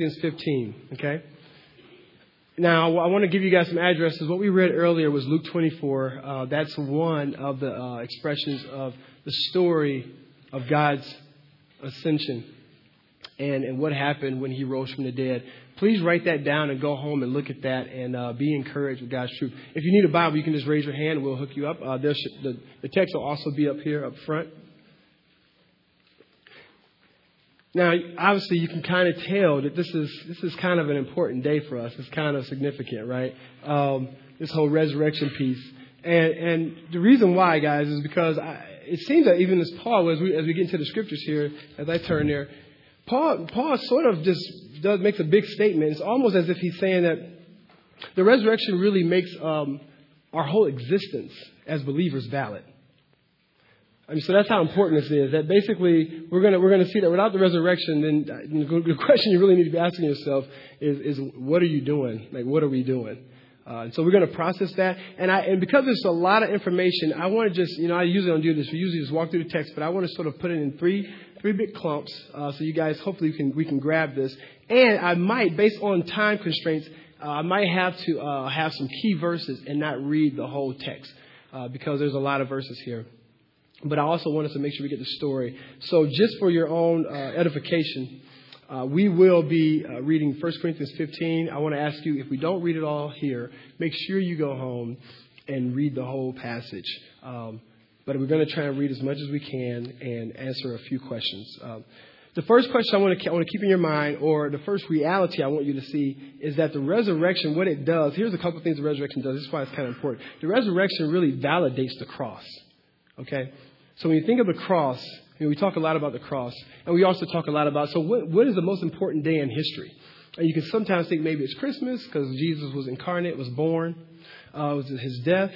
Corinthians 15, okay? Now, I want to give you guys some addresses. What we read earlier was Luke 24. Uh, that's one of the uh, expressions of the story of God's ascension and, and what happened when he rose from the dead. Please write that down and go home and look at that and uh, be encouraged with God's truth. If you need a Bible, you can just raise your hand and we'll hook you up. Uh, the, the text will also be up here up front. Now, obviously, you can kind of tell that this is this is kind of an important day for us. It's kind of significant, right? Um, this whole resurrection piece, and and the reason why, guys, is because I, it seems that even as Paul, as we as we get into the scriptures here, as I turn there, Paul Paul sort of just does makes a big statement. It's almost as if he's saying that the resurrection really makes um, our whole existence as believers valid. So that's how important this is. That basically we're gonna we're gonna see that without the resurrection, then the question you really need to be asking yourself is is what are you doing? Like what are we doing? Uh, and so we're going to process that. And I and because there's a lot of information, I want to just you know I usually don't do this. We usually just walk through the text, but I want to sort of put it in three three big clumps uh, so you guys hopefully can we can grab this. And I might, based on time constraints, uh, I might have to uh, have some key verses and not read the whole text uh, because there's a lot of verses here but I also want us to make sure we get the story. So, just for your own uh, edification, uh, we will be uh, reading 1 Corinthians 15. I want to ask you, if we don't read it all here, make sure you go home and read the whole passage. Um, but we're going to try and read as much as we can and answer a few questions. Um, the first question I want, to, I want to keep in your mind, or the first reality I want you to see, is that the resurrection, what it does, here's a couple things the resurrection does. This is why it's kind of important. The resurrection really validates the cross. Okay? So when you think of the cross, you know, we talk a lot about the cross, and we also talk a lot about so what, what is the most important day in history? And you can sometimes think maybe it's Christmas because Jesus was incarnate, was born, uh, was his death.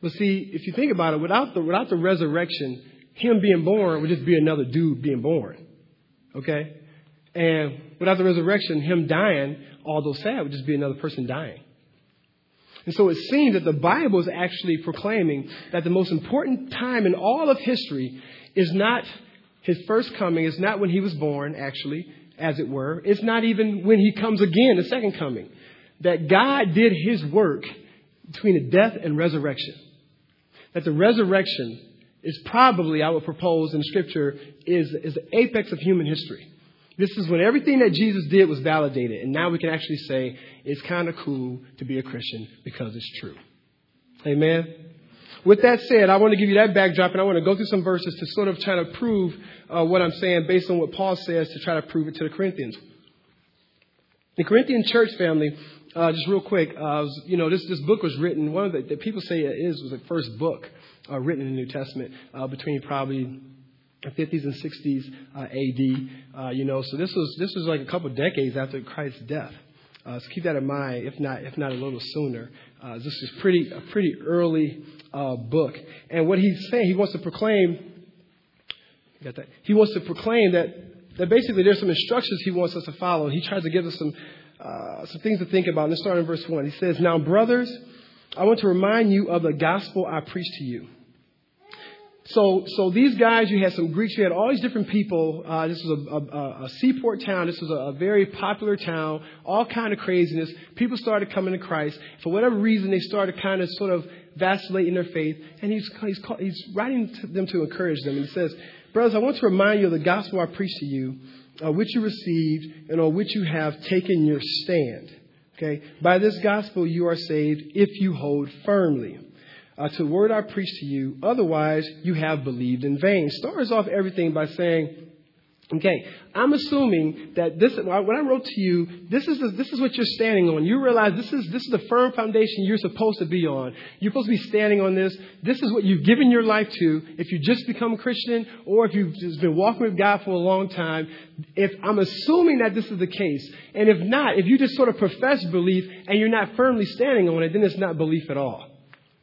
But see, if you think about it, without the without the resurrection, him being born would just be another dude being born. Okay? And without the resurrection, him dying, although sad, would just be another person dying. And so it seems that the Bible is actually proclaiming that the most important time in all of history is not his first coming, it's not when he was born, actually, as it were. It's not even when he comes again, the second coming. That God did his work between the death and resurrection. That the resurrection is probably, I would propose in Scripture, is, is the apex of human history. This is when everything that Jesus did was validated. And now we can actually say it's kind of cool to be a Christian because it's true. Amen. With that said, I want to give you that backdrop and I want to go through some verses to sort of try to prove uh, what I'm saying based on what Paul says to try to prove it to the Corinthians. The Corinthian church family, uh, just real quick, uh, was, you know, this, this book was written, one of the, the people say it is, was the first book uh, written in the New Testament uh, between probably 50s and 60s uh, AD. Uh, you know, so this was this was like a couple decades after Christ's death. Uh, so keep that in mind, if not if not a little sooner. Uh, this is pretty a pretty early uh, book, and what he's saying, he wants to proclaim. Got that? He wants to proclaim that that basically there's some instructions he wants us to follow. He tries to give us some uh, some things to think about. Let's start in verse one. He says, "Now, brothers, I want to remind you of the gospel I preached to you." So, so these guys, you had some Greeks, you had all these different people. Uh, this was a, a, a, seaport town. This was a, a, very popular town. All kind of craziness. People started coming to Christ. For whatever reason, they started kind of sort of vacillating their faith. And he's, he's, he's writing to them to encourage them. And he says, Brothers, I want to remind you of the gospel I preached to you, uh, which you received, and on which you have taken your stand. Okay? By this gospel you are saved if you hold firmly uh, to the word I preach to you. Otherwise, you have believed in vain. Starts off everything by saying, Okay, I'm assuming that this, when I wrote to you, this is, the, this is what you're standing on. You realize this is, this is the firm foundation you're supposed to be on. You're supposed to be standing on this. This is what you've given your life to. If you just become a Christian or if you've just been walking with God for a long time, if I'm assuming that this is the case, and if not, if you just sort of profess belief and you're not firmly standing on it, then it's not belief at all.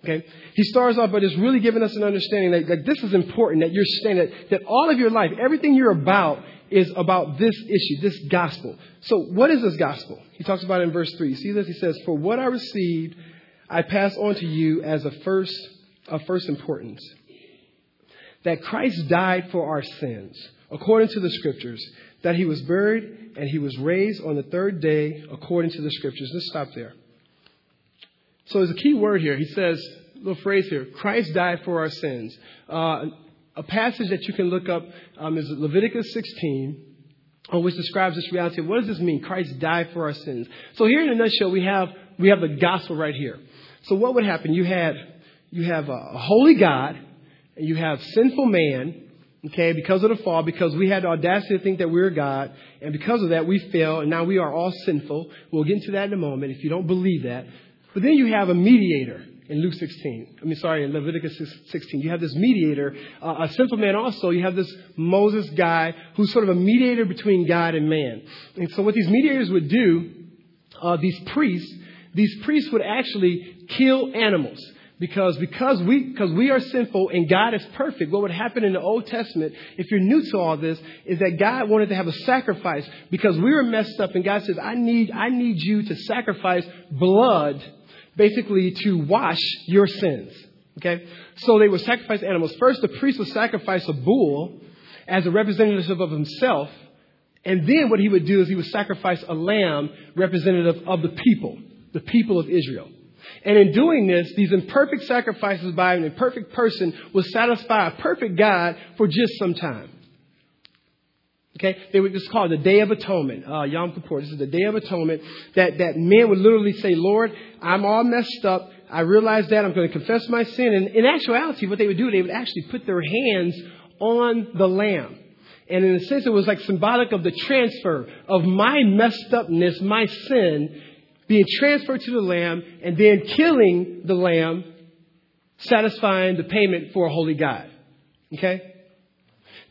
Okay? He starts off by just really giving us an understanding that, that this is important, that you're saying that, that all of your life, everything you're about is about this issue, this gospel. So what is this gospel? He talks about it in verse 3. See this? He says, For what I received, I pass on to you as a first, of first importance. That Christ died for our sins, according to the scriptures, that he was buried, and he was raised on the third day according to the scriptures. Let's stop there. So there's a key word here. He says, little phrase here, Christ died for our sins. Uh, a passage that you can look up um, is Leviticus 16, uh, which describes this reality. What does this mean? Christ died for our sins. So here in a nutshell, we have we have the gospel right here. So what would happen? You had you have a, a holy God, and you have sinful man. Okay, because of the fall, because we had the audacity to think that we were God, and because of that we fell, and now we are all sinful. We'll get into that in a moment if you don't believe that. But then you have a mediator in Luke 16. I mean, sorry, in Leviticus 16. You have this mediator, uh, a simple man also. You have this Moses guy who's sort of a mediator between God and man. And so what these mediators would do, uh, these priests, these priests would actually kill animals. Because, because we, because we are sinful and God is perfect, what would happen in the Old Testament, if you're new to all this, is that God wanted to have a sacrifice because we were messed up and God says, I need, I need you to sacrifice blood basically to wash your sins. Okay? So they would sacrifice animals. First, the priest would sacrifice a bull as a representative of himself. And then what he would do is he would sacrifice a lamb representative of the people, the people of Israel. And in doing this, these imperfect sacrifices by an imperfect person will satisfy a perfect God for just some time. Okay, they would just call it the Day of Atonement, uh, Yom Kippur. This is the Day of Atonement that that men would literally say, "Lord, I'm all messed up. I realize that. I'm going to confess my sin." And in actuality, what they would do, they would actually put their hands on the lamb, and in a sense, it was like symbolic of the transfer of my messed upness, my sin, being transferred to the lamb, and then killing the lamb, satisfying the payment for a holy God. Okay.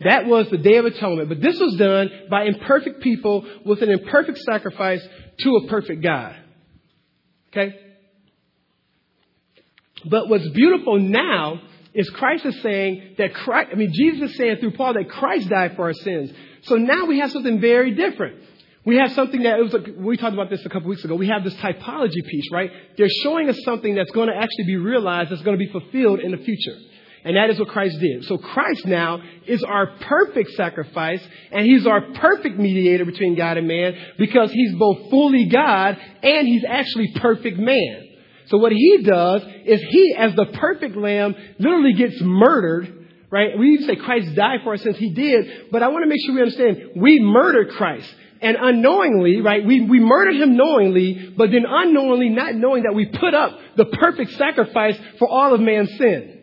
That was the Day of Atonement. But this was done by imperfect people with an imperfect sacrifice to a perfect God. Okay? But what's beautiful now is Christ is saying that Christ, I mean, Jesus is saying through Paul that Christ died for our sins. So now we have something very different. We have something that it was like, we talked about this a couple weeks ago. We have this typology piece, right? They're showing us something that's going to actually be realized, that's going to be fulfilled in the future. And that is what Christ did. So Christ now is our perfect sacrifice and he's our perfect mediator between God and man because he's both fully God and he's actually perfect man. So what he does is he, as the perfect lamb, literally gets murdered right? We even say Christ died for us since he did, but I want to make sure we understand we murdered Christ. And unknowingly, right, we, we murdered him knowingly, but then unknowingly not knowing that we put up the perfect sacrifice for all of man's sin.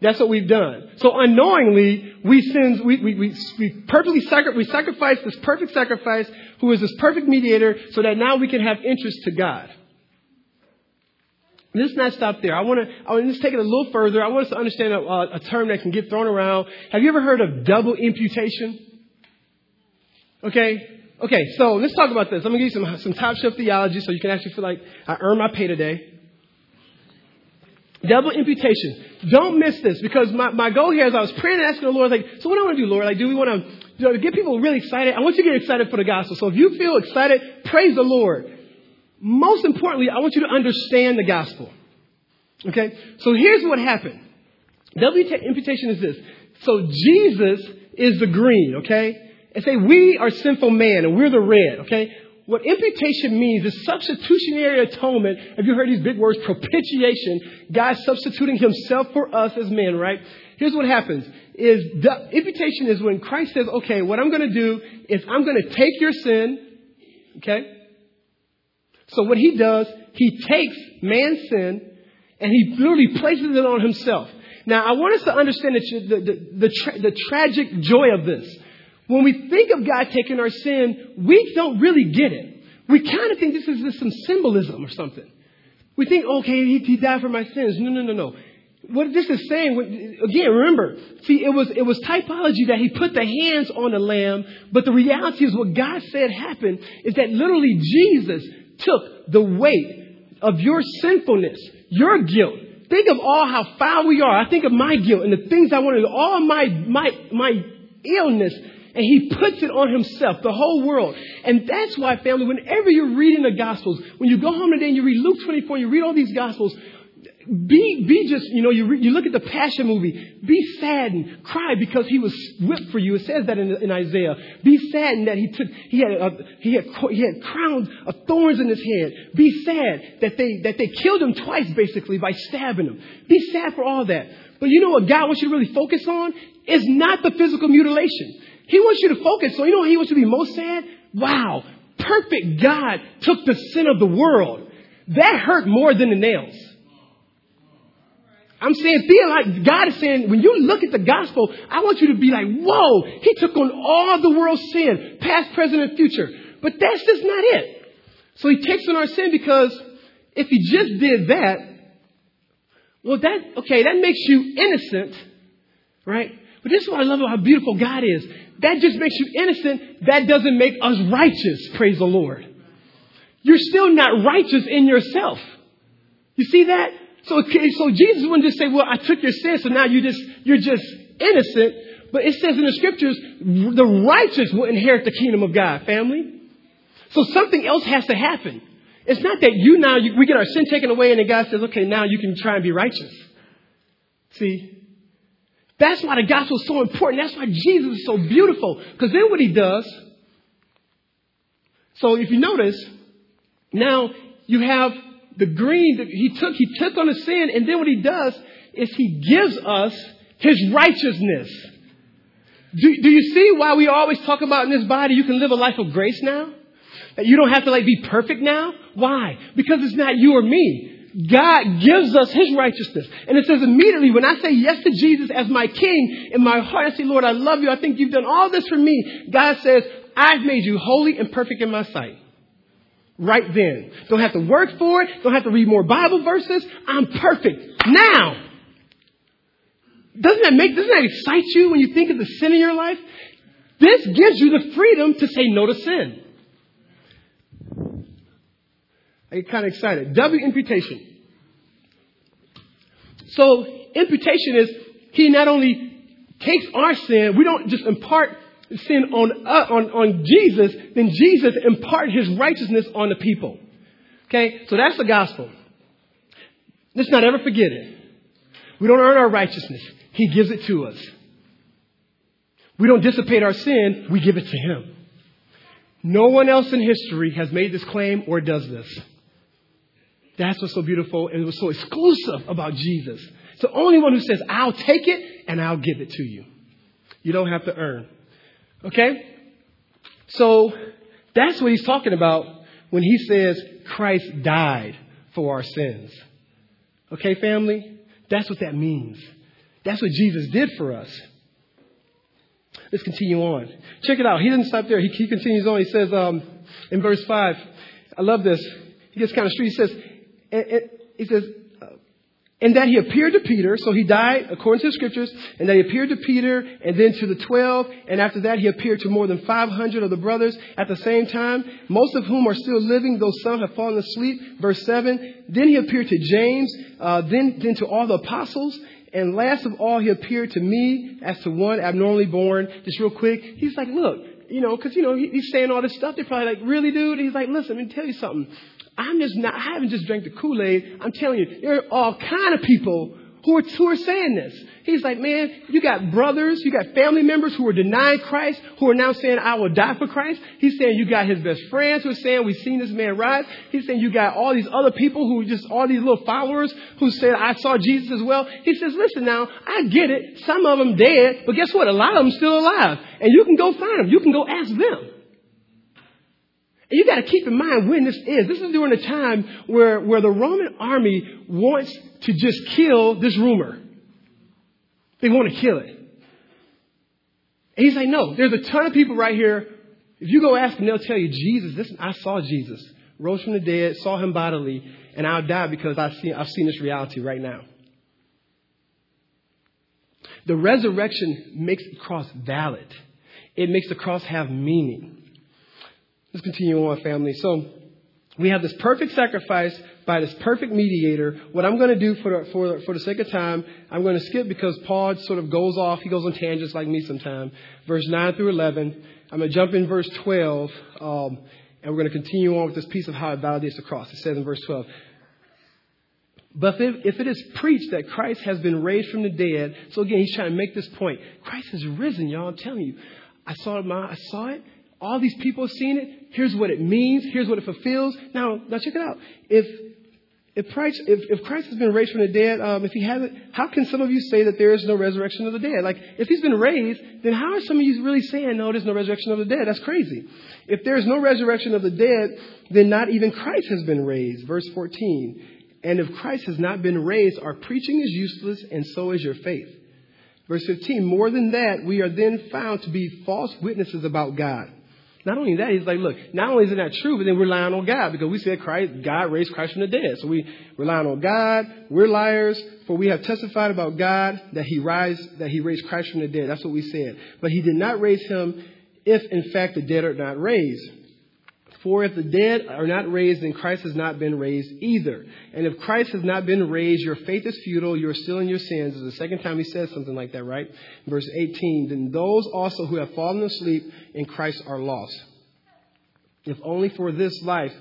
That's what we've done. So unknowingly, we sins, we, we, we, we perfectly sacri- we sacrifice this perfect sacrifice who is this perfect mediator so that now we can have interest to God. Let's not stop there. I want to, I want to just take it a little further. I want us to understand a, a term that can get thrown around. Have you ever heard of double imputation? Okay? Okay, so let's talk about this. I'm going to give you some, some top shelf theology so you can actually feel like I earned my pay today. Double imputation. Don't miss this because my, my goal here is I was praying and asking the Lord, like, so what do I want to do, Lord? Like, do we want to, you know, get people really excited? I want you to get excited for the gospel. So if you feel excited, praise the Lord. Most importantly, I want you to understand the gospel. Okay? So here's what happened. Double imputation is this. So Jesus is the green, okay? And say we are sinful man and we're the red, okay? What imputation means is substitutionary atonement. Have you heard these big words? Propitiation. God substituting himself for us as men, right? Here's what happens is the imputation is when Christ says, okay, what I'm going to do is I'm going to take your sin, okay? So what he does, he takes man's sin and he literally places it on himself. Now, I want us to understand the, the, the, the, tra- the tragic joy of this. When we think of God taking our sin, we don't really get it. We kind of think this is just some symbolism or something. We think, okay, he, he died for my sins. No, no, no, no. What this is saying, again, remember, see, it was, it was typology that he put the hands on the lamb, but the reality is what God said happened is that literally Jesus took the weight of your sinfulness, your guilt. Think of all how foul we are. I think of my guilt and the things I want to do, all my, my, my illness and he puts it on himself, the whole world. And that's why, family, whenever you're reading the Gospels, when you go home today and you read Luke 24, you read all these Gospels, be, be just, you know, you, re, you look at the Passion movie, be saddened, cry because he was whipped for you. It says that in, in Isaiah. Be saddened that he took, he had, a, he had, he had crowns of thorns in his head. Be sad that they, that they killed him twice basically by stabbing him. Be sad for all that. But you know what God wants you to really focus on? Is not the physical mutilation. He wants you to focus. So you know what he wants you to be most sad? Wow. Perfect God took the sin of the world. That hurt more than the nails. I'm saying, feel like God is saying, when you look at the gospel, I want you to be like, whoa, he took on all the world's sin, past, present, and future. But that's just not it. So he takes on our sin because if he just did that, well, that, okay, that makes you innocent, right? But this is what I love about how beautiful God is. That just makes you innocent. That doesn't make us righteous, praise the Lord. You're still not righteous in yourself. You see that? So, so Jesus wouldn't just say, well, I took your sin, so now you just, you're just innocent. But it says in the scriptures, the righteous will inherit the kingdom of God, family. So something else has to happen. It's not that you now, you, we get our sin taken away and then God says, okay, now you can try and be righteous. See? That's why the gospel is so important. That's why Jesus is so beautiful. Because then what he does, so if you notice, now you have the green that he took, he took on the sin, and then what he does is he gives us his righteousness. Do, do you see why we always talk about in this body you can live a life of grace now? That you don't have to like be perfect now? Why? Because it's not you or me. God gives us His righteousness. And it says immediately when I say yes to Jesus as my King in my heart, I say, Lord, I love you. I think you've done all this for me. God says, I've made you holy and perfect in my sight right then. Don't have to work for it. Don't have to read more Bible verses. I'm perfect now. Doesn't that make, doesn't that excite you when you think of the sin in your life? This gives you the freedom to say no to sin. I get kind of excited. Double imputation. So imputation is he not only takes our sin, we don't just impart sin on, uh, on, on Jesus, then Jesus impart his righteousness on the people. Okay? So that's the gospel. Let's not ever forget it. We don't earn our righteousness. He gives it to us. We don't dissipate our sin. We give it to him. No one else in history has made this claim or does this. That's what's so beautiful and what's so exclusive about Jesus. It's the only one who says, I'll take it and I'll give it to you. You don't have to earn. Okay? So that's what he's talking about when he says Christ died for our sins. Okay, family? That's what that means. That's what Jesus did for us. Let's continue on. Check it out. He didn't stop there. He, he continues on. He says um, in verse 5, I love this. He gets kind of street. He says, he says, and that he appeared to Peter, so he died according to the scriptures, and that he appeared to Peter, and then to the twelve, and after that he appeared to more than 500 of the brothers at the same time, most of whom are still living, though some have fallen asleep. Verse 7, then he appeared to James, uh, then, then to all the apostles, and last of all he appeared to me as to one abnormally born. Just real quick, he's like, look, you know, because, you know, he, he's saying all this stuff. They're probably like, really, dude? He's like, listen, let me tell you something. I'm just not, I haven't just drank the Kool-Aid. I'm telling you, there are all kind of people who are, who are saying this. He's like, man, you got brothers, you got family members who are denying Christ, who are now saying, I will die for Christ. He's saying you got his best friends who are saying, we've seen this man rise. He's saying you got all these other people who just, all these little followers who said, I saw Jesus as well. He says, listen now, I get it. Some of them dead, but guess what? A lot of them still alive. And you can go find them. You can go ask them. And you got to keep in mind when this is. This is during a time where, where the Roman army wants to just kill this rumor. They want to kill it. And he's like, no, there's a ton of people right here. If you go ask them, they'll tell you, Jesus, listen, I saw Jesus, rose from the dead, saw him bodily, and I'll die because I've seen, I've seen this reality right now. The resurrection makes the cross valid. It makes the cross have meaning. Let's continue on, family. So, we have this perfect sacrifice by this perfect mediator. What I'm going to do for the, for, for the sake of time, I'm going to skip because Paul sort of goes off. He goes on tangents like me sometimes. Verse 9 through 11. I'm going to jump in verse 12, um, and we're going to continue on with this piece of how it validates the cross. It says in verse 12, But if, if it is preached that Christ has been raised from the dead, so again, he's trying to make this point. Christ has risen, y'all. I'm telling you. I saw. My, I saw it. All these people have seen it. Here's what it means. Here's what it fulfills. Now, now check it out. If if Christ, if, if Christ has been raised from the dead, um, if he hasn't, how can some of you say that there is no resurrection of the dead? Like, if he's been raised, then how are some of you really saying, no, there's no resurrection of the dead? That's crazy. If there is no resurrection of the dead, then not even Christ has been raised. Verse 14. And if Christ has not been raised, our preaching is useless, and so is your faith. Verse 15. More than that, we are then found to be false witnesses about God. Not only that, he's like, look, not only is it not true, but then we're relying on God because we said Christ, God raised Christ from the dead. So we rely on God. We're liars, for we have testified about God that he rise, that he raised Christ from the dead. That's what we said. But he did not raise him if in fact the dead are not raised. For if the dead are not raised, then Christ has not been raised either. And if Christ has not been raised, your faith is futile, you are still in your sins. This is the second time he says something like that, right? Verse 18. Then those also who have fallen asleep in Christ are lost. If only for this life,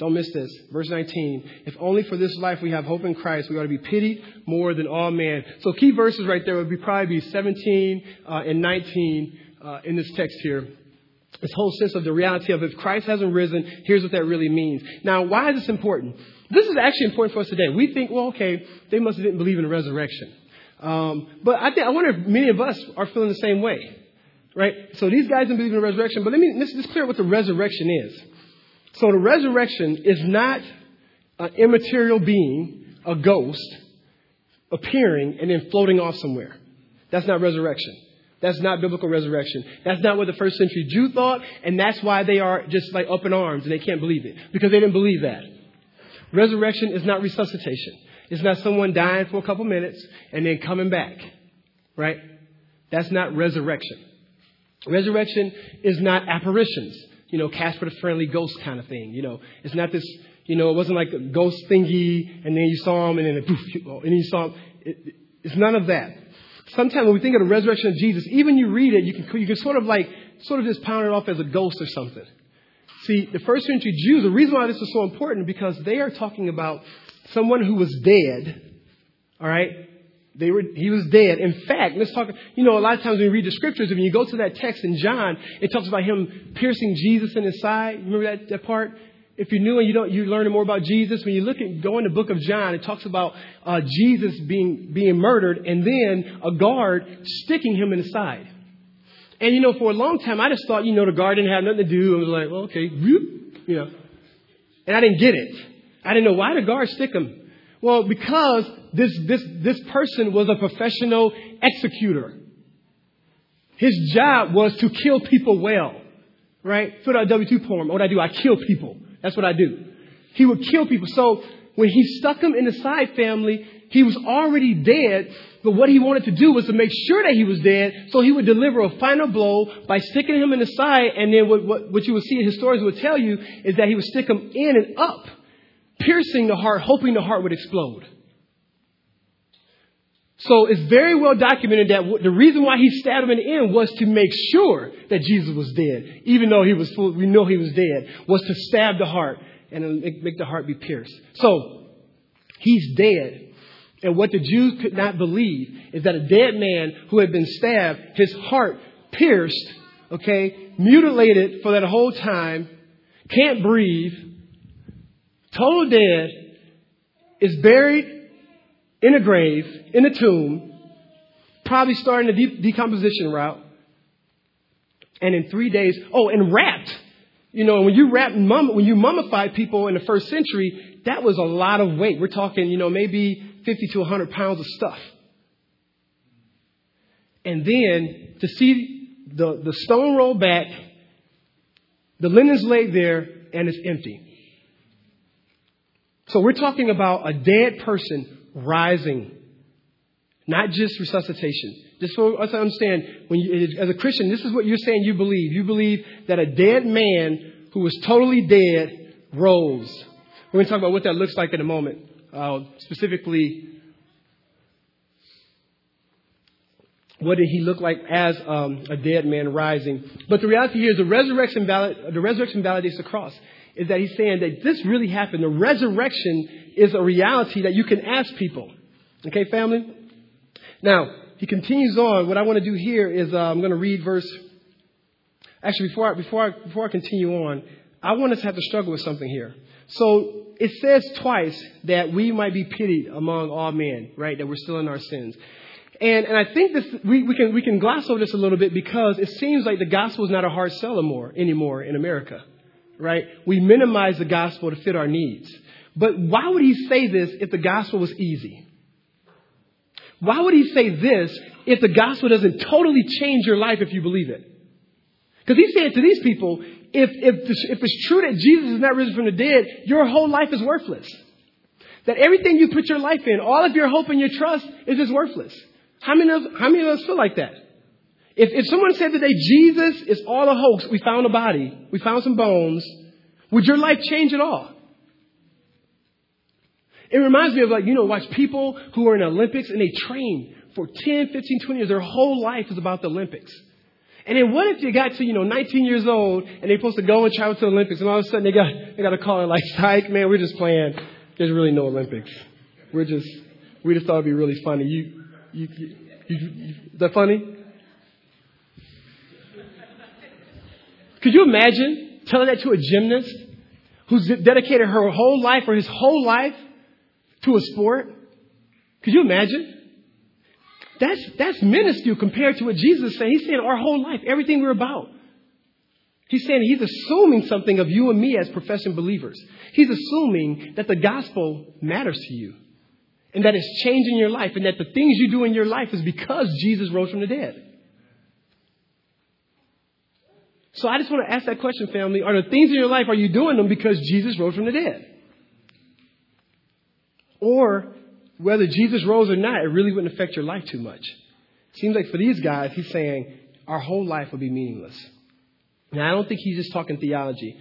don't miss this. Verse 19. If only for this life we have hope in Christ, we ought to be pitied more than all men. So key verses right there would be probably be 17 uh, and 19 uh, in this text here this whole sense of the reality of if Christ hasn't risen, here's what that really means. Now, why is this important? This is actually important for us today. We think, well, okay, they must have didn't believe in the resurrection. Um, but I think I wonder if many of us are feeling the same way, right? So these guys didn't believe in the resurrection, but let me let's just clear what the resurrection is. So the resurrection is not an immaterial being, a ghost, appearing and then floating off somewhere. That's not resurrection. That's not biblical resurrection. That's not what the first century Jew thought, and that's why they are just like up in arms and they can't believe it. Because they didn't believe that. Resurrection is not resuscitation. It's not someone dying for a couple minutes and then coming back. Right? That's not resurrection. Resurrection is not apparitions. You know, Casper the Friendly Ghost kind of thing. You know, it's not this, you know, it wasn't like a ghost thingy and then you saw him and then poof, and then you saw him. It, it's none of that sometimes when we think of the resurrection of Jesus, even you read it, you can, you can sort of like, sort of just pound it off as a ghost or something. See, the first century Jews, the reason why this is so important because they are talking about someone who was dead. All right? They were, he was dead. In fact, let's talk, you know, a lot of times when you read the scriptures, when you go to that text in John, it talks about him piercing Jesus in his side. Remember that, that part? If you're new and you don't, you learn more about Jesus, when you look at, go in the book of John, it talks about uh, Jesus being, being murdered and then a guard sticking him in the side. And you know, for a long time, I just thought, you know, the guard didn't have nothing to do. I was like, well, okay, you know. And I didn't get it. I didn't know why the guard stick him. Well, because this, this, this person was a professional executor. His job was to kill people well. Right? Fill out a W-2 form. What I do, I kill people. That's what I do. He would kill people. So when he stuck him in the side family, he was already dead, but what he wanted to do was to make sure that he was dead, so he would deliver a final blow by sticking him in the side, and then what, what, what you would see historians would tell you is that he would stick him in and up, piercing the heart, hoping the heart would explode. So it's very well documented that the reason why he stabbed him in the end was to make sure that Jesus was dead, even though he was full, we know he was dead, was to stab the heart and make the heart be pierced. So he's dead. And what the Jews could not believe is that a dead man who had been stabbed, his heart pierced, okay, mutilated for that whole time, can't breathe, total dead, is buried in a grave, in a tomb, probably starting the de- decomposition route. And in three days, oh, and wrapped. You know, when you wrap, mum, when you mummified people in the first century, that was a lot of weight. We're talking, you know, maybe 50 to 100 pounds of stuff. And then to see the, the stone roll back, the linen's laid there, and it's empty. So we're talking about a dead person rising, not just resuscitation. Just for us to understand, when you, as a Christian, this is what you're saying you believe. You believe that a dead man who was totally dead rose. We're going to talk about what that looks like in a moment. Uh, specifically, what did he look like as um, a dead man rising? But the reality here is the resurrection, valid, the resurrection validates the cross. Is that he's saying that this really happened. The resurrection is a reality that you can ask people. Okay, family? Now, he continues on. What I want to do here is uh, I'm going to read verse. Actually, before I, before, I, before I continue on, I want us to have to struggle with something here. So it says twice that we might be pitied among all men, right? That we're still in our sins. And, and I think this, we, we, can, we can gloss over this a little bit because it seems like the gospel is not a hard sell anymore, anymore in America, right? We minimize the gospel to fit our needs. But why would he say this if the gospel was easy? Why would he say this if the gospel doesn't totally change your life if you believe it? Because he's saying to these people, if, if, if it's true that Jesus is not risen from the dead, your whole life is worthless. That everything you put your life in, all of your hope and your trust is just worthless. How many of, how many of us feel like that? If, if someone said today, Jesus is all a hoax, we found a body, we found some bones, would your life change at all? It reminds me of like, you know, watch people who are in Olympics and they train for 10, 15, 20 years. Their whole life is about the Olympics. And then what if you got to, you know, 19 years old and they're supposed to go and travel to the Olympics and all of a sudden they got, they got a call like, psych, man, we're just playing. There's really no Olympics. We're just, we just thought it'd be really funny. You, you, you, you, you is that funny? Could you imagine telling that to a gymnast who's dedicated her whole life or his whole life to a sport? Could you imagine? That's, that's minuscule compared to what Jesus is saying. He's saying our whole life, everything we're about. He's saying he's assuming something of you and me as professing believers. He's assuming that the gospel matters to you and that it's changing your life and that the things you do in your life is because Jesus rose from the dead. So I just want to ask that question, family. Are the things in your life, are you doing them because Jesus rose from the dead? Or whether Jesus rose or not, it really wouldn't affect your life too much. Seems like for these guys, he's saying our whole life will be meaningless. Now, I don't think he's just talking theology.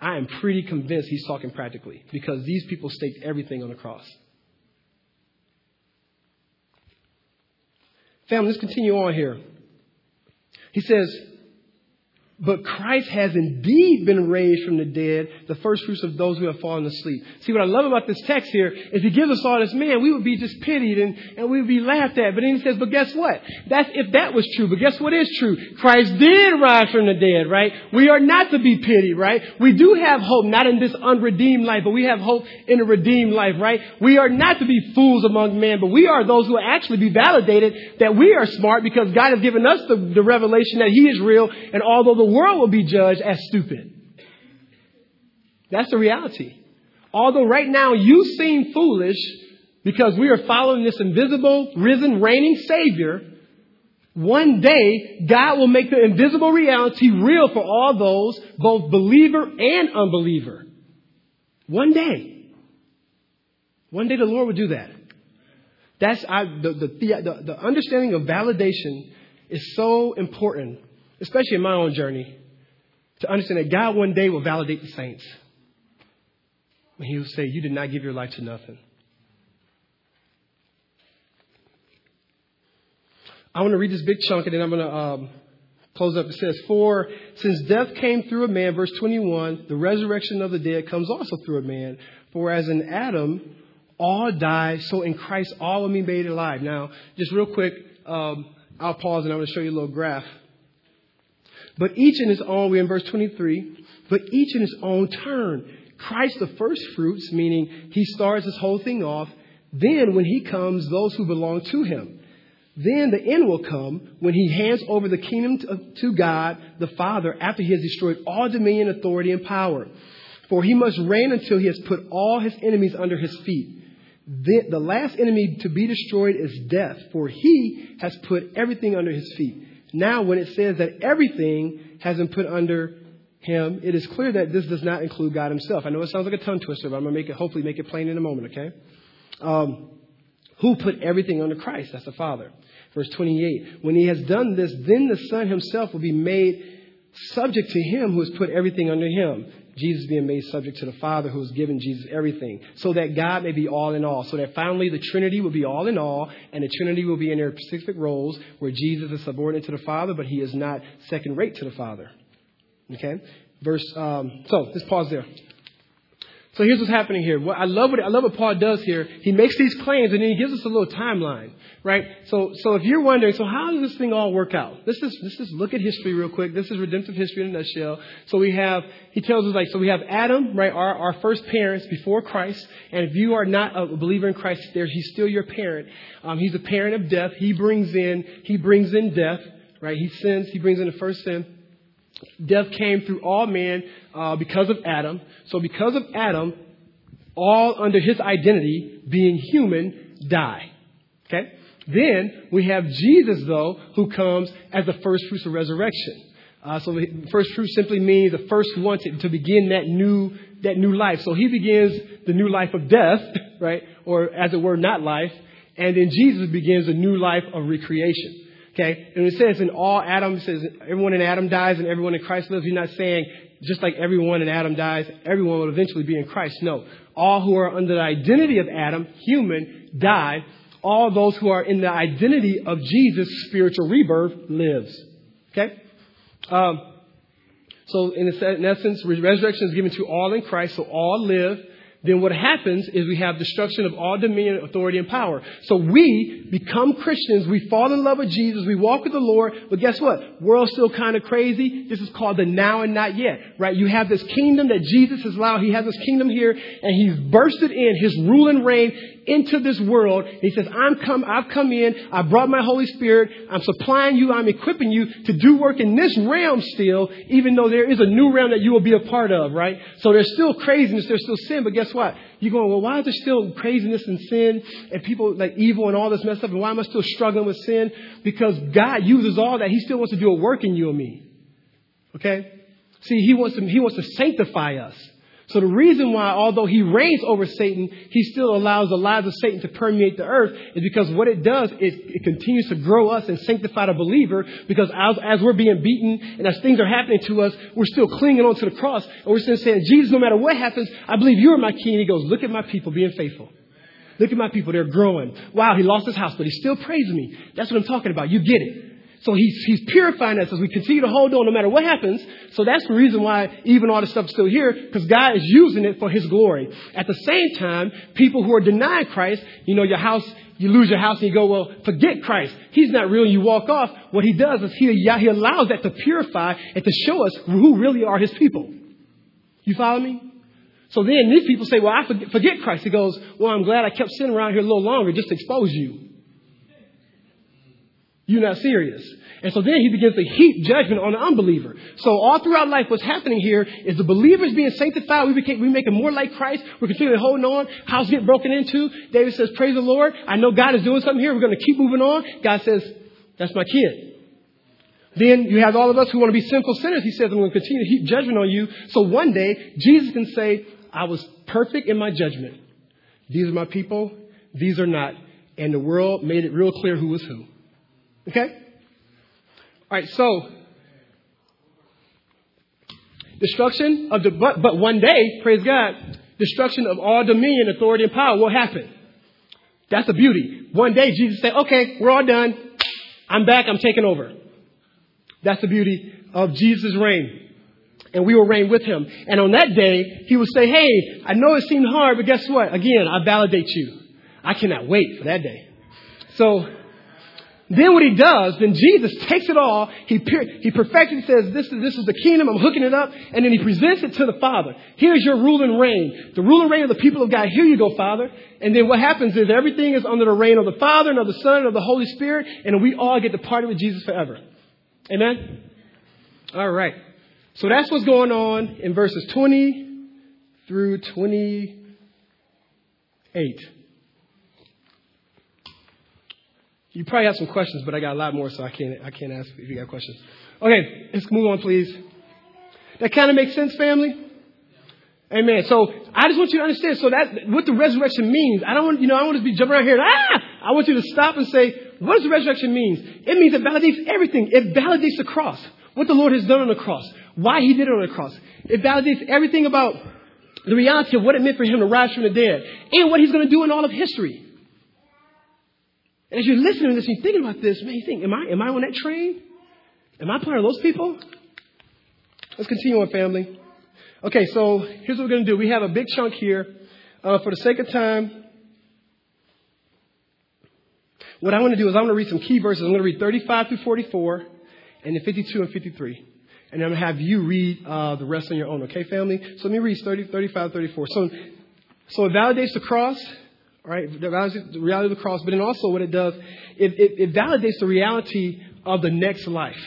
I am pretty convinced he's talking practically because these people staked everything on the cross. Family, let's continue on here. He says, but Christ has indeed been raised from the dead, the first fruits of those who have fallen asleep. See, what I love about this text here is he gives us all this, man, we would be just pitied and, and we would be laughed at. But then he says, but guess what? That's if that was true. But guess what is true? Christ did rise from the dead, right? We are not to be pitied, right? We do have hope, not in this unredeemed life, but we have hope in a redeemed life, right? We are not to be fools among men, but we are those who will actually be validated that we are smart because God has given us the, the revelation that he is real. And although the world will be judged as stupid. That's the reality. Although right now you seem foolish because we are following this invisible, risen, reigning Savior, one day God will make the invisible reality real for all those, both believer and unbeliever. One day. One day the Lord will do that. That's I, the, the, the, the understanding of validation is so important, especially in my own journey to understand that God one day will validate the saints. And he will say, You did not give your life to nothing. I want to read this big chunk and then I'm going to um, close up. It says, For since death came through a man, verse 21, the resurrection of the dead comes also through a man. For as in Adam, all die, so in Christ all will be made alive. Now, just real quick, um, I'll pause and I'm going to show you a little graph. But each in his own, we're in verse 23, but each in his own turn. Christ the first fruits, meaning he starts this whole thing off. Then when he comes, those who belong to him. Then the end will come when he hands over the kingdom to God the Father after he has destroyed all dominion, authority, and power. For he must reign until he has put all his enemies under his feet. The, the last enemy to be destroyed is death, for he has put everything under his feet. Now, when it says that everything has been put under him, it is clear that this does not include God himself. I know it sounds like a tongue twister, but I'm going to make it, hopefully make it plain in a moment, okay? Um, who put everything under Christ? That's the Father. Verse 28. When he has done this, then the Son himself will be made subject to him who has put everything under him. Jesus being made subject to the Father who has given Jesus everything, so that God may be all in all, so that finally the Trinity will be all in all, and the Trinity will be in their specific roles where Jesus is subordinate to the Father, but he is not second rate to the Father. Okay? Verse, um, so let's pause there. So here's what's happening here. What I love what I love what Paul does here. He makes these claims and then he gives us a little timeline, right? So so if you're wondering, so how does this thing all work out? This is, just let's look at history real quick. This is redemptive history in a nutshell. So we have he tells us like so we have Adam, right, our our first parents before Christ, and if you are not a believer in Christ, there he's still your parent. Um, he's a parent of death. He brings in he brings in death, right? He sins. He brings in the first sin. Death came through all men uh, because of Adam. So because of Adam, all under his identity, being human, die. Okay? Then we have Jesus, though, who comes as the first fruits of resurrection. Uh, so the first fruit simply means the first one to, to begin that new that new life. So he begins the new life of death, right, or as it were, not life, and then Jesus begins a new life of recreation. Okay? And it says in all Adam, it says everyone in Adam dies and everyone in Christ lives. He's not saying just like everyone in Adam dies, everyone will eventually be in Christ. No. All who are under the identity of Adam, human, die. All those who are in the identity of Jesus, spiritual rebirth, lives. Okay? Um, so in, essence, resurrection is given to all in Christ, so all live then what happens is we have destruction of all dominion, authority, and power. So we become Christians. We fall in love with Jesus. We walk with the Lord. But guess what? World's still kind of crazy. This is called the now and not yet, right? You have this kingdom that Jesus has allowed. He has this kingdom here and he's bursted in his rule and reign into this world. He says, I'm come, I've come in. I brought my Holy Spirit. I'm supplying you. I'm equipping you to do work in this realm still, even though there is a new realm that you will be a part of, right? So there's still craziness. There's still sin. But guess what? You're going, well, why is there still craziness and sin and people like evil and all this messed up? And why am I still struggling with sin? Because God uses all that. He still wants to do a work in you and me. Okay? See, He wants to, He wants to sanctify us. So the reason why, although he reigns over Satan, he still allows the lies of Satan to permeate the earth is because what it does is it continues to grow us and sanctify the believer because as, as we're being beaten and as things are happening to us, we're still clinging onto the cross and we're still saying, Jesus, no matter what happens, I believe you're my king. He goes, look at my people being faithful. Look at my people. They're growing. Wow, he lost his house, but he still praising me. That's what I'm talking about. You get it. So he's, he's purifying us as we continue to hold on no matter what happens. So that's the reason why even all this stuff's still here, because God is using it for his glory. At the same time, people who are denying Christ, you know, your house, you lose your house and you go, well, forget Christ. He's not real. and You walk off. What he does is he, he allows that to purify and to show us who really are his people. You follow me? So then these people say, well, I forget, forget Christ. He goes, well, I'm glad I kept sitting around here a little longer just to expose you. You're not serious. And so then he begins to heap judgment on the unbeliever. So all throughout life, what's happening here is the believers being sanctified. We became, we make them more like Christ. We're continuing holding on. House get broken into. David says, praise the Lord. I know God is doing something here. We're going to keep moving on. God says, that's my kid. Then you have all of us who want to be sinful sinners. He says, I'm going to continue to heap judgment on you. So one day, Jesus can say, I was perfect in my judgment. These are my people. These are not. And the world made it real clear who was who. Okay? All right, so destruction of the but, but one day, praise God, destruction of all dominion, authority, and power will happen. That's the beauty. One day Jesus said, okay, we're all done. I'm back, I'm taking over. That's the beauty of Jesus' reign. And we will reign with him. And on that day, he will say, hey, I know it seemed hard, but guess what? Again, I validate you. I cannot wait for that day. So then what he does, then Jesus takes it all, he, he perfects says, this is, this is the kingdom, I'm hooking it up, and then he presents it to the Father. Here's your rule and reign. The rule and reign of the people of God. Here you go, Father. And then what happens is everything is under the reign of the Father and of the Son and of the Holy Spirit, and we all get to party with Jesus forever. Amen? All right. So that's what's going on in verses 20 through 28. You probably have some questions, but I got a lot more, so I can't, I can't ask if you got questions. Okay, let's move on, please. That kind of makes sense, family? Amen. So I just want you to understand. So that what the resurrection means. I don't want you know I want to be jumping around here. Ah! I want you to stop and say, what does the resurrection mean? It means it validates everything. It validates the cross. What the Lord has done on the cross. Why He did it on the cross. It validates everything about the reality of what it meant for Him to rise from the dead and what He's going to do in all of history. And as you're listening to this and you're thinking about this, man, you think, am I, am I on that train? Am I part of those people? Let's continue on, family. Okay, so here's what we're going to do. We have a big chunk here. Uh, for the sake of time, what I want to do is I'm going to read some key verses. I'm going to read 35 through 44 and then 52 and 53. And I'm going to have you read uh, the rest on your own, okay, family? So let me read 30, 35, 34. So, so it validates the cross, right? The reality of the cross, but then also what it does, it, it, it validates the reality of the next life.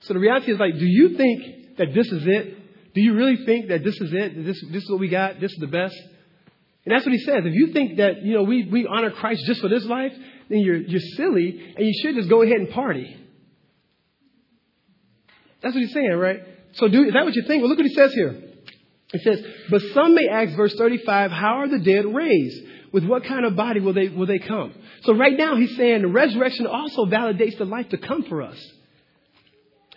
So the reality is like, do you think that this is it? Do you really think that this is it? This, this is what we got? This is the best? And that's what he says. If you think that, you know, we, we honor Christ just for this life, then you're, you're silly and you should just go ahead and party. That's what he's saying, right? So do, is that what you think? Well, look what he says here. He says, but some may ask, verse 35, how are the dead raised? With what kind of body will they, will they come? So right now he's saying the resurrection also validates the life to come for us.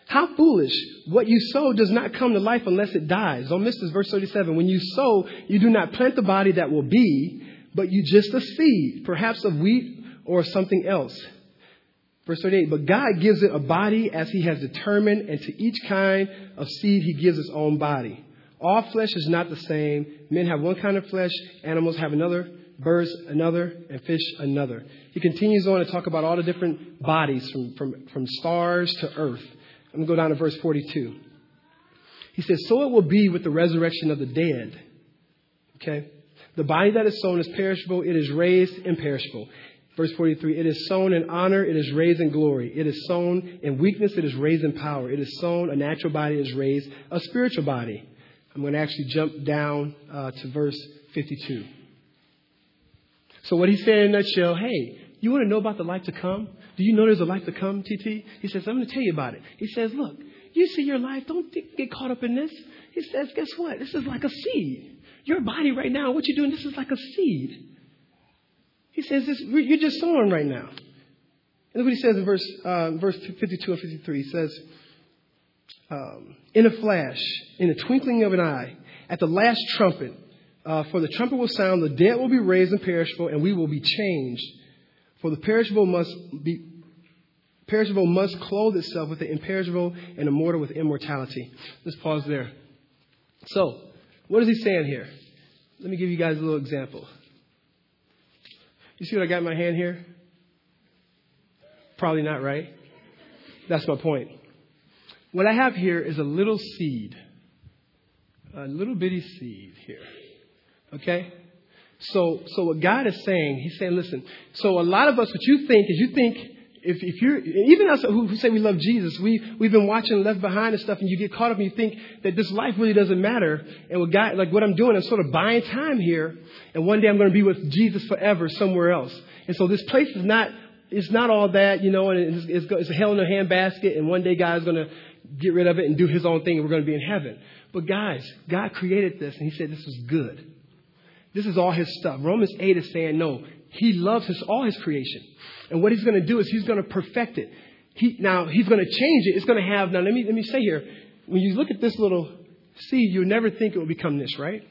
How foolish. What you sow does not come to life unless it dies. Don't miss this, verse 37. When you sow, you do not plant the body that will be, but you just a seed, perhaps of wheat or something else. Verse 38, but God gives it a body as he has determined, and to each kind of seed he gives its own body. All flesh is not the same. Men have one kind of flesh, animals have another, birds another, and fish another. He continues on to talk about all the different bodies from, from, from stars to earth. I'm going to go down to verse 42. He says, So it will be with the resurrection of the dead. Okay? The body that is sown is perishable, it is raised imperishable. Verse 43 It is sown in honor, it is raised in glory. It is sown in weakness, it is raised in power. It is sown a natural body, it is raised a spiritual body. I'm going to actually jump down uh, to verse 52. So, what he's saying in a nutshell hey, you want to know about the life to come? Do you know there's a life to come, TT? He says, I'm going to tell you about it. He says, Look, you see your life, don't get caught up in this. He says, Guess what? This is like a seed. Your body right now, what you're doing, this is like a seed. He says, this, You're just sowing right now. And look what he says in verse, uh, verse 52 and 53. He says, um, In a flash, in the twinkling of an eye, at the last trumpet, uh, for the trumpet will sound, the dead will be raised imperishable, and we will be changed. For the perishable must be perishable must clothe itself with the imperishable and immortal with immortality. Let's pause there. So, what is he saying here? Let me give you guys a little example. You see what I got in my hand here? Probably not, right? That's my point. What I have here is a little seed. A little bitty seed here. Okay? So, so what God is saying, He's saying, listen, so a lot of us, what you think is you think, if, if you're, even us who, who say we love Jesus, we, we've been watching Left Behind and stuff, and you get caught up and you think that this life really doesn't matter. And what God, like what I'm doing, I'm sort of buying time here, and one day I'm going to be with Jesus forever somewhere else. And so this place is not, it's not all that, you know, and it's, it's, it's a hell in a handbasket, and one day God's going to get rid of it and do His own thing, and we're going to be in heaven. But guys, God created this, and He said this was good. This is all his stuff. Romans 8 is saying, no, he loves his, all his creation. And what he's going to do is he's going to perfect it. He, now, he's going to change it. It's going to have, now let me, let me say here, when you look at this little seed, you'll never think it will become this, right?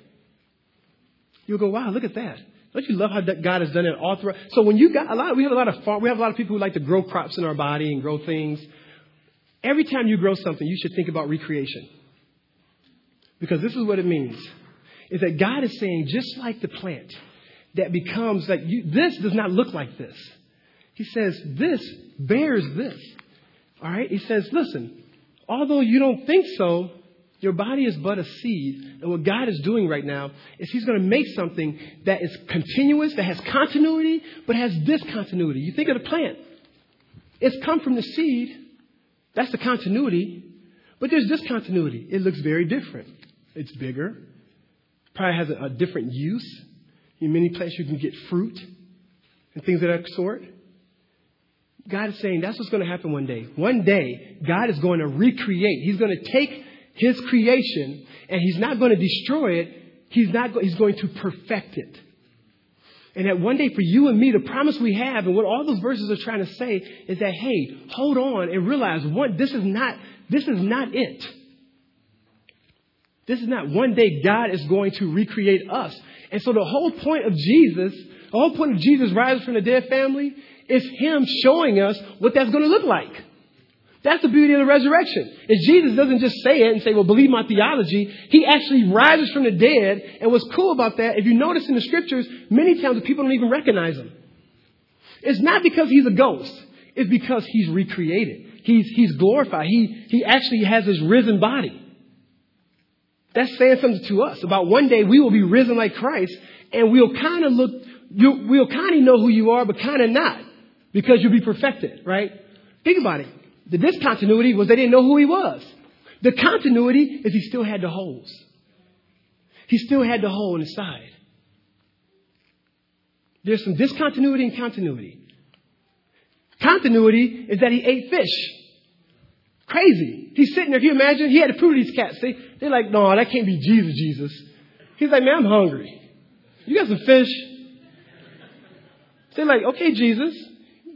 You'll go, wow, look at that. Don't you love how God has done it all throughout? So when you got a lot, we have a lot of farm, we have a lot of people who like to grow crops in our body and grow things. Every time you grow something, you should think about recreation. Because this is what it means is that God is saying, just like the plant that becomes like you, this does not look like this. He says, this bears this. All right? He says, listen, although you don't think so, your body is but a seed. And what God is doing right now is He's going to make something that is continuous, that has continuity, but has discontinuity. You think of the plant. It's come from the seed. That's the continuity. But there's discontinuity. It looks very different. It's bigger probably has a, a different use. In many places, you can get fruit and things of that sort. God is saying that's what's going to happen one day. One day, God is going to recreate. He's going to take His creation and He's not going to destroy it. He's not. He's going to perfect it. And that one day for you and me, the promise we have and what all those verses are trying to say is that, hey, hold on and realize one, this is not, this is not it. This is not one day God is going to recreate us. And so the whole point of Jesus, the whole point of Jesus rising from the dead family is Him showing us what that's going to look like. That's the beauty of the resurrection. Is Jesus doesn't just say it and say, well, believe my theology. He actually rises from the dead. And what's cool about that, if you notice in the scriptures, many times people don't even recognize him. It's not because he's a ghost. It's because he's recreated. He's, he's glorified. He, he actually has his risen body. That's saying something to us about one day we will be risen like Christ and we'll kind of look, you, we'll kind of know who you are, but kind of not because you'll be perfected, right? Think about it. The discontinuity was they didn't know who he was. The continuity is he still had the holes. He still had the hole in his side. There's some discontinuity and continuity. Continuity is that he ate fish. Crazy. He's sitting there. Can you imagine? He had to prove to these cats. They, they're like, no, that can't be Jesus, Jesus. He's like, man, I'm hungry. You got some fish? They're like, okay, Jesus.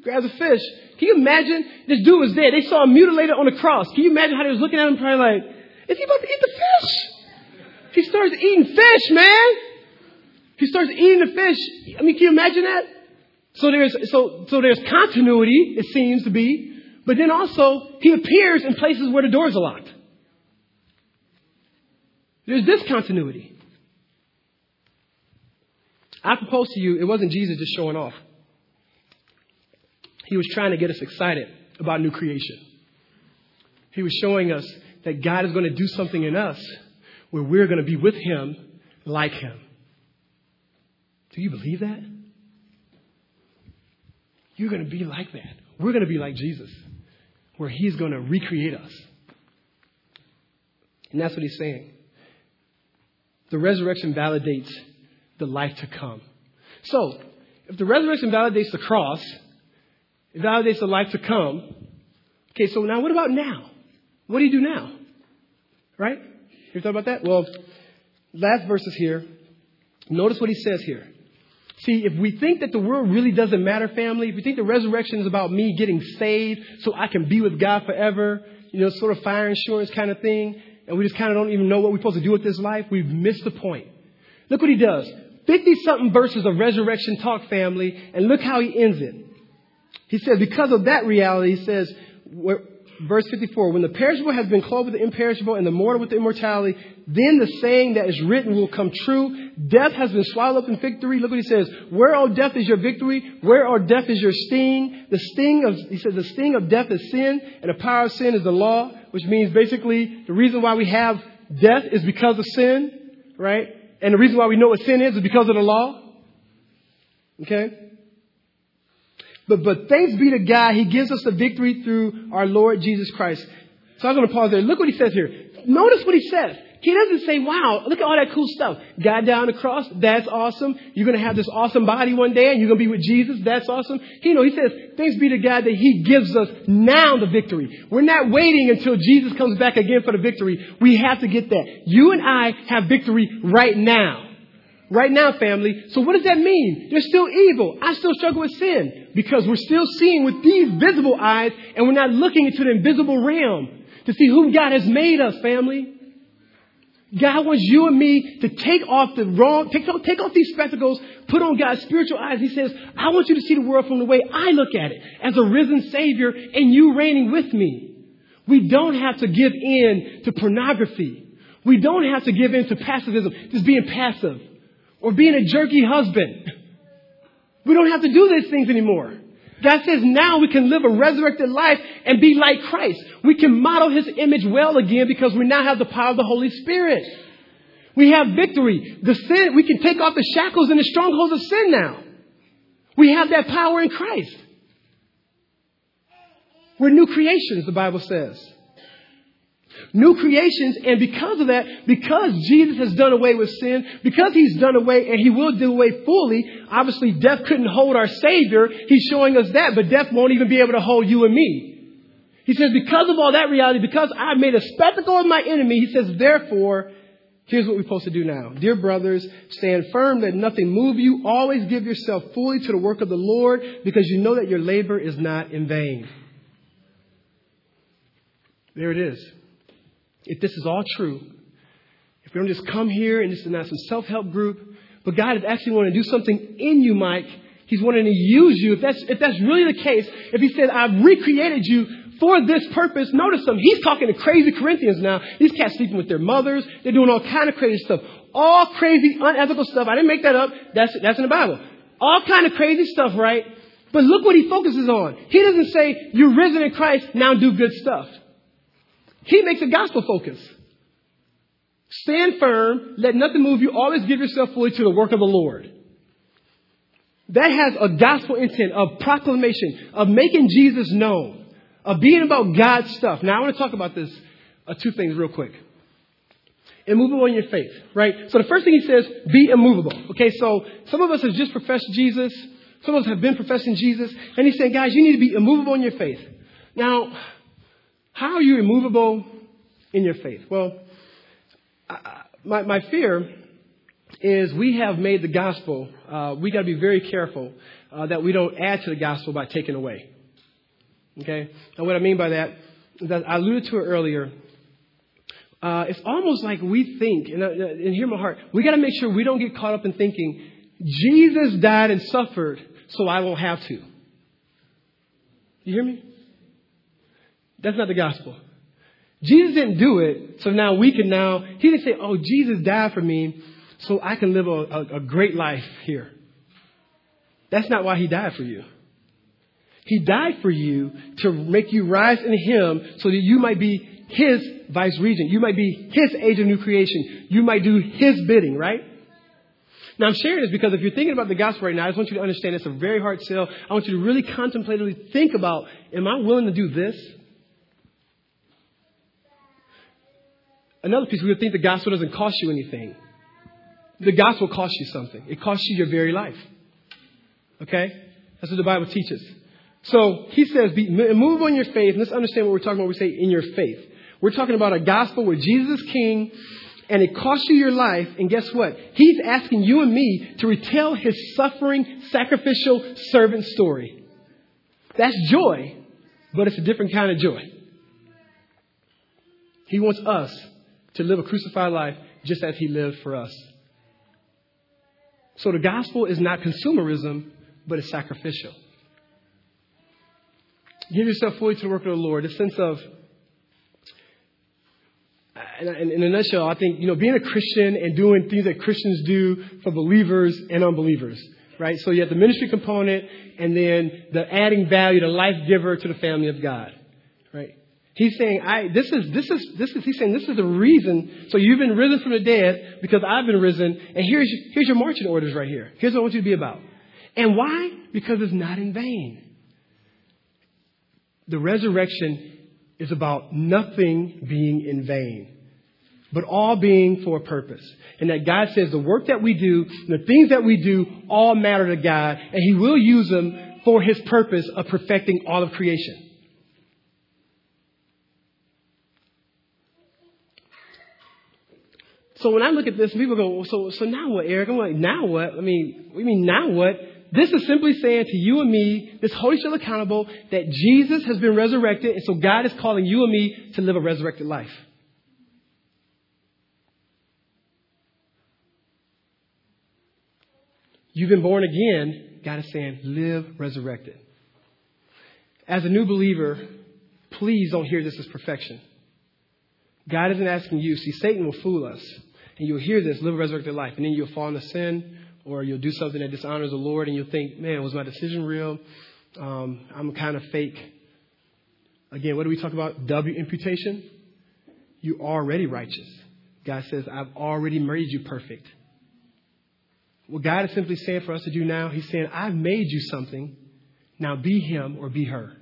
Grabs a fish. Can you imagine? This dude was dead. They saw him mutilated on the cross. Can you imagine how they was looking at him probably like, is he about to eat the fish? He starts eating fish, man. He starts eating the fish. I mean, can you imagine that? So there's, so, so there's continuity, it seems to be, but then also he appears in places where the doors are locked. There's discontinuity. I propose to you, it wasn't Jesus just showing off. He was trying to get us excited about new creation. He was showing us that God is going to do something in us where we're going to be with Him like Him. Do you believe that? You're going to be like that. We're going to be like Jesus, where He's going to recreate us. And that's what He's saying. The resurrection validates the life to come. So, if the resurrection validates the cross, it validates the life to come. Okay, so now what about now? What do you do now? Right? You thought about that? Well, last verses here. Notice what he says here. See, if we think that the world really doesn't matter, family, if we think the resurrection is about me getting saved so I can be with God forever, you know, sort of fire insurance kind of thing, and we just kind of don't even know what we're supposed to do with this life, we've missed the point. Look what he does. 50 something verses of resurrection talk, family, and look how he ends it. He says, because of that reality, he says, verse 54, when the perishable has been clothed with the imperishable and the mortal with the immortality, then the saying that is written will come true. Death has been swallowed up in victory. Look what he says. Where, O death, is your victory? Where, O death, is your sting? The sting of, he says, the sting of death is sin, and the power of sin is the law, which means basically the reason why we have death is because of sin, right? And the reason why we know what sin is is because of the law. Okay? But, but thanks be to God, He gives us the victory through our Lord Jesus Christ. So I'm going to pause there. Look what He says here. Notice what He says. He doesn't say, wow, look at all that cool stuff. God down the cross, that's awesome. You're going to have this awesome body one day and you're going to be with Jesus, that's awesome. You know, he says, thanks be to God that he gives us now the victory. We're not waiting until Jesus comes back again for the victory. We have to get that. You and I have victory right now. Right now, family. So what does that mean? There's still evil. I still struggle with sin because we're still seeing with these visible eyes and we're not looking into the invisible realm to see who God has made us, family. God wants you and me to take off the wrong, take, take off these spectacles, put on God's spiritual eyes. He says, I want you to see the world from the way I look at it, as a risen Savior and you reigning with me. We don't have to give in to pornography. We don't have to give in to passivism, just being passive or being a jerky husband. We don't have to do these things anymore. God says now we can live a resurrected life and be like Christ. We can model His image well again because we now have the power of the Holy Spirit. We have victory. The sin, we can take off the shackles and the strongholds of sin now. We have that power in Christ. We're new creations, the Bible says. New creations, and because of that, because Jesus has done away with sin, because He's done away and He will do away fully, obviously death couldn't hold our Savior. He's showing us that, but death won't even be able to hold you and me. He says, because of all that reality, because I made a spectacle of my enemy, He says, therefore, here's what we're supposed to do now. Dear brothers, stand firm, let nothing move you. Always give yourself fully to the work of the Lord, because you know that your labor is not in vain. There it is if this is all true, if we don't just come here and this is not some self help group, but God is actually wanting to do something in you, Mike. He's wanting to use you. If that's, if that's really the case, if He said, I've recreated you for this purpose. Notice them. He's talking to crazy Corinthians now. These cats sleeping with their mothers. They're doing all kind of crazy stuff. All crazy, unethical stuff. I didn't make that up. That's, that's in the Bible. All kind of crazy stuff, right? But look what he focuses on. He doesn't say, you're risen in Christ, now do good stuff. He makes a gospel focus. Stand firm, let nothing move you, always give yourself fully to the work of the Lord. That has a gospel intent of proclamation, of making Jesus known, of being about God's stuff. Now I want to talk about this, uh, two things real quick. Immovable in your faith, right? So the first thing he says, be immovable. Okay, so some of us have just professed Jesus. Some of us have been professing Jesus. And he's saying, guys, you need to be immovable in your faith. Now, how are you immovable in your faith? Well, I, my, my fear is we have made the gospel, uh, we got to be very careful uh, that we don't add to the gospel by taking away. Okay? And what I mean by that is that I alluded to it earlier. Uh, it's almost like we think, and, uh, and hear my heart, we got to make sure we don't get caught up in thinking, Jesus died and suffered, so I won't have to. You hear me? That's not the gospel. Jesus didn't do it, so now we can now, he didn't say, oh, Jesus died for me, so I can live a, a, a great life here. That's not why he died for you. He died for you to make you rise in him so that you might be his vice regent. You might be his age of new creation. You might do his bidding, right? Now I'm sharing this because if you're thinking about the gospel right now, I just want you to understand it's a very hard sell. I want you to really contemplatively think about, am I willing to do this? Another piece, we would think the gospel doesn't cost you anything. The gospel costs you something. It costs you your very life. Okay? That's what the Bible teaches. So he says, move on your faith. Let's understand what we're talking about. We say in your faith. We're talking about a gospel where Jesus is king and it costs you your life. And guess what? He's asking you and me to retell his suffering, sacrificial servant story. That's joy, but it's a different kind of joy. He wants us to live a crucified life just as he lived for us. So the gospel is not consumerism, but it's sacrificial. Give yourself fully to the work of the Lord. A sense of, in a nutshell, I think, you know, being a Christian and doing things that Christians do for believers and unbelievers, right? So you have the ministry component and then the adding value, the life giver to the family of God, right? He's saying, I, this is, this is, this is, he's saying, this is the reason. So you've been risen from the dead because I've been risen. And here's, here's your marching orders right here. Here's what I want you to be about. And why? Because it's not in vain. The resurrection is about nothing being in vain, but all being for a purpose. And that God says the work that we do, the things that we do, all matter to God, and He will use them for His purpose of perfecting all of creation. So when I look at this, people go, so, so now what, Eric? I'm like, now what? I mean, we mean now what? This is simply saying to you and me, this Holy Spirit accountable, that Jesus has been resurrected, and so God is calling you and me to live a resurrected life. You've been born again. God is saying, live resurrected. As a new believer, please don't hear this as perfection. God isn't asking you. See, Satan will fool us and you'll hear this, live a resurrected life, and then you'll fall into sin, or you'll do something that dishonors the Lord, and you'll think, man, was my decision real? Um, I'm kind of fake. Again, what do we talk about? Double imputation. You're already righteous. God says, I've already made you perfect. What God is simply saying for us to do now, He's saying, I've made you something. Now be Him or be her.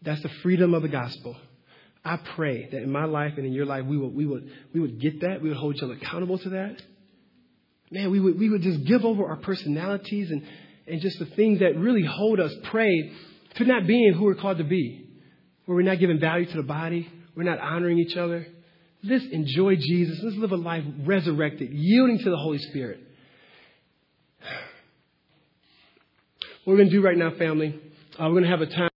That's the freedom of the gospel. I pray that in my life and in your life, we would, we would, we would get that. We would hold each other accountable to that. Man, we would, we would just give over our personalities and, and just the things that really hold us prey to not being who we're called to be. Where we're not giving value to the body. We're not honoring each other. Let's enjoy Jesus. Let's live a life resurrected, yielding to the Holy Spirit. What we're going to do right now, family, uh, we're going to have a time.